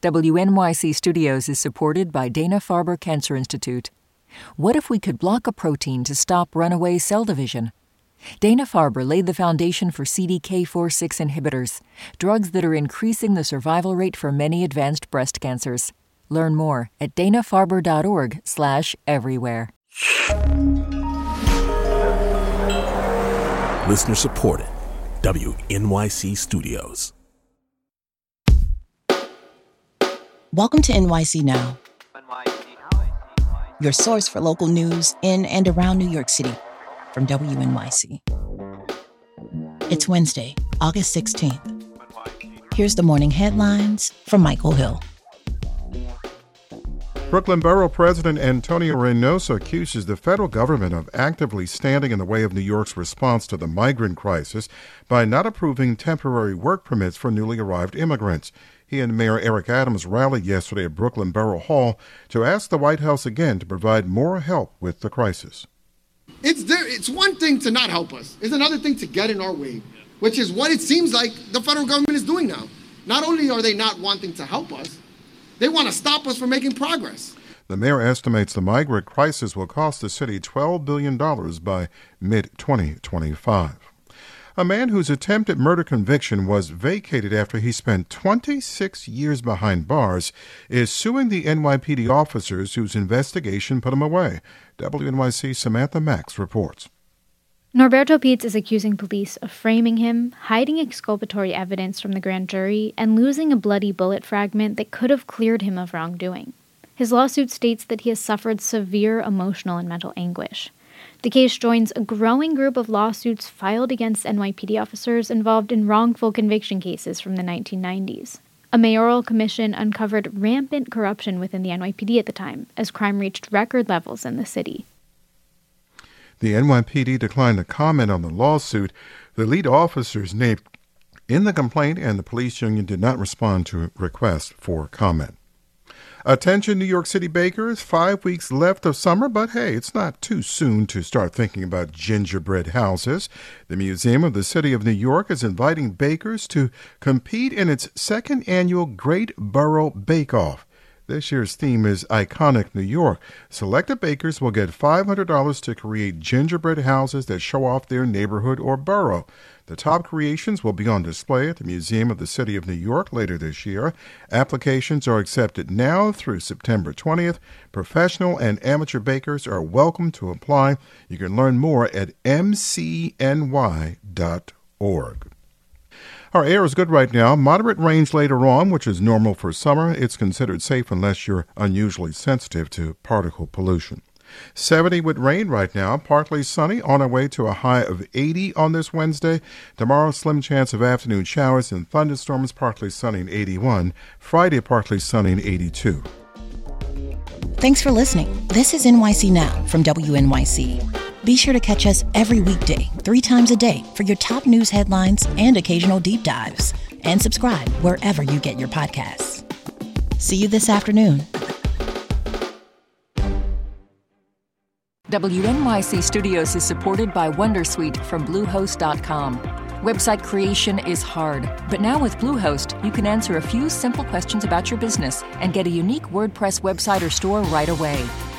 WNYC Studios is supported by Dana-Farber Cancer Institute. What if we could block a protein to stop runaway cell division? Dana-Farber laid the foundation for CDK4/6 inhibitors, drugs that are increasing the survival rate for many advanced breast cancers. Learn more at danafarber.org/everywhere. Listener supported. WNYC Studios. Welcome to NYC Now, your source for local news in and around New York City from WNYC. It's Wednesday, August 16th. Here's the morning headlines from Michael Hill. Brooklyn Borough President Antonio Reynoso accuses the federal government of actively standing in the way of New York's response to the migrant crisis by not approving temporary work permits for newly arrived immigrants. He and Mayor Eric Adams rallied yesterday at Brooklyn Borough Hall to ask the White House again to provide more help with the crisis. It's there, it's one thing to not help us. It's another thing to get in our way, which is what it seems like the federal government is doing now. Not only are they not wanting to help us, they want to stop us from making progress. The mayor estimates the migrant crisis will cost the city $12 billion by mid 2025. A man whose attempted murder conviction was vacated after he spent 26 years behind bars is suing the NYPD officers whose investigation put him away. WNYC Samantha Max reports. Norberto Peets is accusing police of framing him, hiding exculpatory evidence from the grand jury, and losing a bloody bullet fragment that could have cleared him of wrongdoing. His lawsuit states that he has suffered severe emotional and mental anguish. The case joins a growing group of lawsuits filed against NYPD officers involved in wrongful conviction cases from the 1990s. A mayoral commission uncovered rampant corruption within the NYPD at the time, as crime reached record levels in the city. The NYPD declined to comment on the lawsuit. The lead officers named in the complaint and the police union did not respond to a request for comment. Attention, New York City bakers, five weeks left of summer, but hey, it's not too soon to start thinking about gingerbread houses. The Museum of the City of New York is inviting bakers to compete in its second annual Great Borough Bake Off. This year's theme is Iconic New York. Selected bakers will get $500 to create gingerbread houses that show off their neighborhood or borough. The top creations will be on display at the Museum of the City of New York later this year. Applications are accepted now through September 20th. Professional and amateur bakers are welcome to apply. You can learn more at mcny.org. Our air is good right now. Moderate range later on, which is normal for summer. It's considered safe unless you're unusually sensitive to particle pollution. 70 with rain right now, partly sunny, on our way to a high of 80 on this Wednesday. Tomorrow, slim chance of afternoon showers and thunderstorms, partly sunny in 81. Friday, partly sunny in 82. Thanks for listening. This is NYC Now from WNYC. Be sure to catch us every weekday, three times a day, for your top news headlines and occasional deep dives. And subscribe wherever you get your podcasts. See you this afternoon. WNYC Studios is supported by Wondersuite from Bluehost.com. Website creation is hard, but now with Bluehost, you can answer a few simple questions about your business and get a unique WordPress website or store right away.